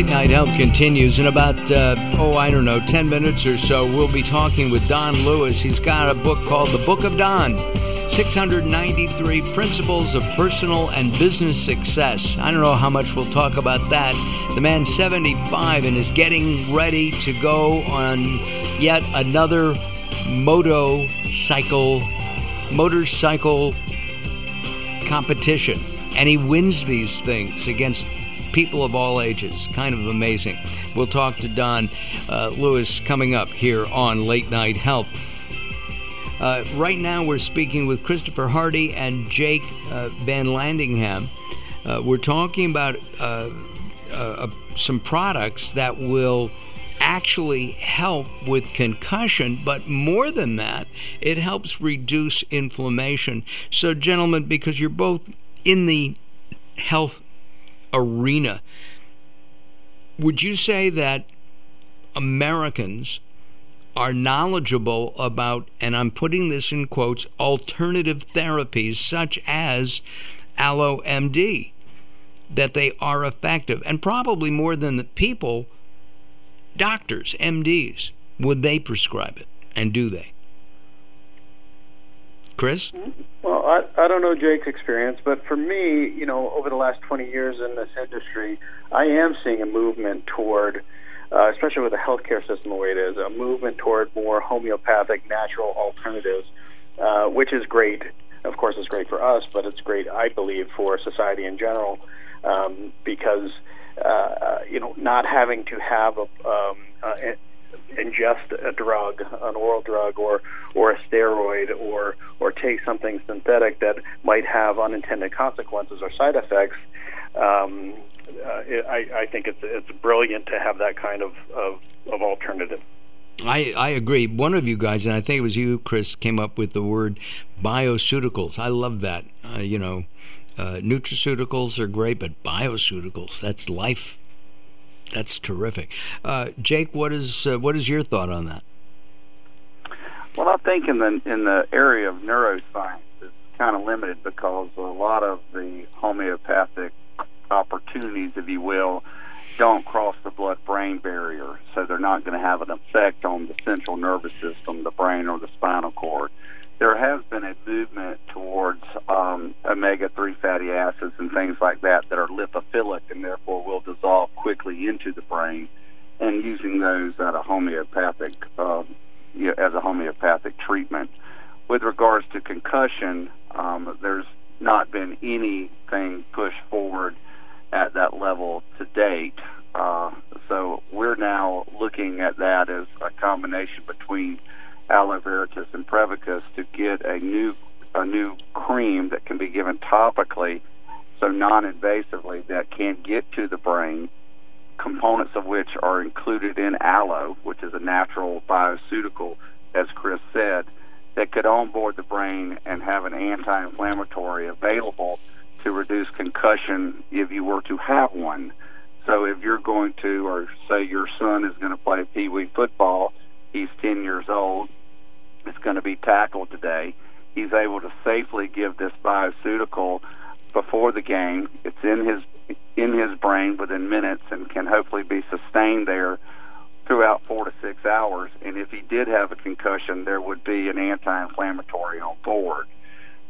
Late Night Health continues. In about, uh, oh, I don't know, 10 minutes or so, we'll be talking with Don Lewis. He's got a book called The Book of Don 693 Principles of Personal and Business Success. I don't know how much we'll talk about that. The man's 75 and is getting ready to go on yet another motorcycle motorcycle competition and he wins these things against people of all ages. Kind of amazing. We'll talk to Don uh, Lewis coming up here on Late Night Health. Uh, right now, we're speaking with Christopher Hardy and Jake uh, VanLandingham. Uh, we're talking about uh, uh, some products that will actually help with concussion, but more than that, it helps reduce inflammation. So, gentlemen, because you're both in the health arena, would you say that Americans are knowledgeable about, and I'm putting this in quotes, alternative therapies such as AloeMD, that they are effective, and probably more than the people, doctors, MDs, would they prescribe it, and do they? Chris? Well, I, I don't know Jake's experience, but for me, you know, over the last 20 years in this industry, I am seeing a movement toward, uh, especially with the healthcare system the way it is, a movement toward more homeopathic, natural alternatives, uh, which is great. Of course, it's great for us, but it's great, I believe, for society in general, um, because uh, uh you know, not having to have a um, uh, ingest a drug, an oral drug, or or a steroid, or or take something synthetic that might have unintended consequences or side effects. Um, uh, it, I, I think it's it's brilliant to have that kind of, of, of alternative. I, I agree. One of you guys, and I think it was you, Chris, came up with the word bioceuticals. I love that. Uh, you know, uh, nutraceuticals are great, but bioceuticals, that's life that's terrific. Uh, Jake, what is uh, what is your thought on that? Well, I think in the in the area of neuroscience, it's kind of limited because a lot of the homeopathic opportunities, if you will, don't cross the blood-brain barrier, so they're not going to have an effect on the central nervous system, the brain, or the spinal cord there has been a movement towards um, omega-3 fatty acids and things like that that are lipophilic and therefore will dissolve quickly into the brain, and using those at a homeopathic uh, you know, as a homeopathic treatment. With regards to concussion, um, there's not been anything pushed forward at that level to date. Uh, so we're now looking at that as a combination between AloeVeritas and Prevacus to get a new a new cream that can be given topically, so non-invasively, that can get to the brain. Components of which are included in aloe, which is a natural bioceutical, as Chris said, that could onboard the brain and have an anti-inflammatory available to reduce concussion if you were to have one. So if you're going to, or say your son is going to play pee wee football, he's 10 years old, is going to be tackled today. He's able to safely give this bioceutical before the game. It's in his in his brain within minutes and can hopefully be sustained there throughout four to six hours. And if he did have a concussion, there would be an anti-inflammatory on board.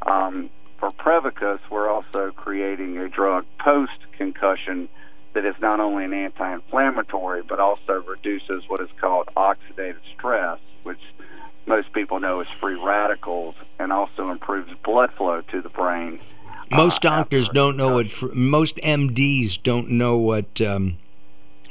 Um, for Prevacus, we're also creating a drug post-concussion that is not only an anti-inflammatory but also reduces what is called oxidative stress, most people know as free radicals and also improves blood flow to the brain. Most uh, doctors don't know what, fr- most MDs don't know what um,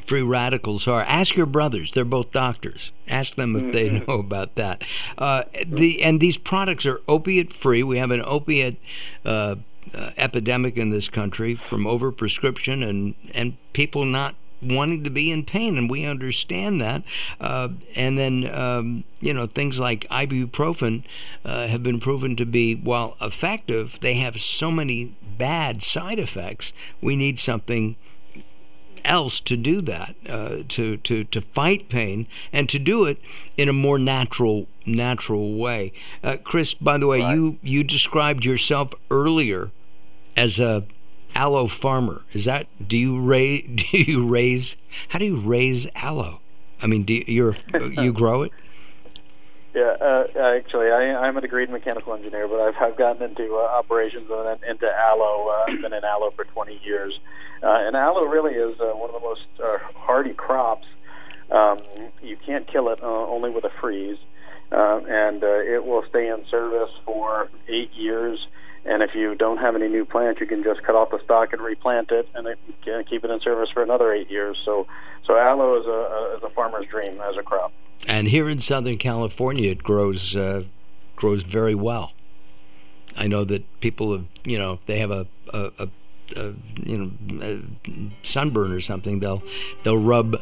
free radicals are. Ask your brothers; they're both doctors. Ask them if mm-hmm. they know about that. Uh, the and these products are opiate free. We have an opiate. Uh, uh, epidemic in this country from overprescription and and people not wanting to be in pain, and we understand that. Uh, and then, um, you know, things like ibuprofen uh, have been proven to be, while effective, they have so many bad side effects. We need something else to do that, uh, to, to, to fight pain, and to do it in a more natural natural way. Uh, Chris, by the way, right. you, you described yourself earlier as a aloe farmer. Is that do you raise do you raise how do you raise aloe? I mean, do you you're, you grow it? Yeah, uh, actually, I, I'm a degreed mechanical engineer, but I've, I've gotten into uh, operations and then into aloe. Uh, I've been in aloe for 20 years, uh, and aloe really is uh, one of the most uh, hardy crops. Um, you can't kill it uh, only with a freeze, uh, and uh, it will stay in service for eight years. And if you don't have any new plants, you can just cut off the stock and replant it, and it keep it in service for another eight years. So, so aloe is a, is a farmer's dream as a crop. And here in Southern California, it grows uh, grows very well. I know that people have, you know, they have a, a, a, a you know sunburn or something. They'll they'll rub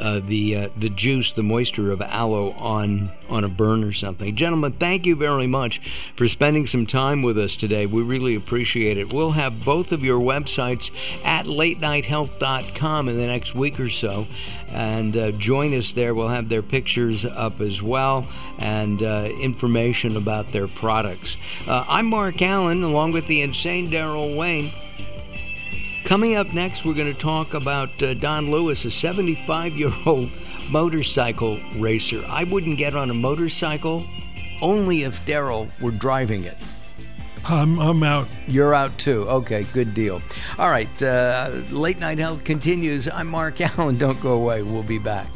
uh, the uh, the juice, the moisture of aloe on on a burn or something. Gentlemen, thank you very much for spending some time with us today. We really appreciate it. We'll have both of your websites at latenighthealth.com in the next week or so, and uh, join us there. We'll have their pictures up as well and uh, information about their products. Uh, I'm Mark Alyn, along with the insane Daryl Wayne. Coming up next, we're going to talk about uh, Don Lewis, a 75 year old motorcycle racer. I wouldn't get on a motorcycle only if Daryl were driving it. I'm, I'm out. You're out too. Okay, good deal. All right, uh, Late Night Health continues. I'm Mark Alyn. Don't go away. We'll be back.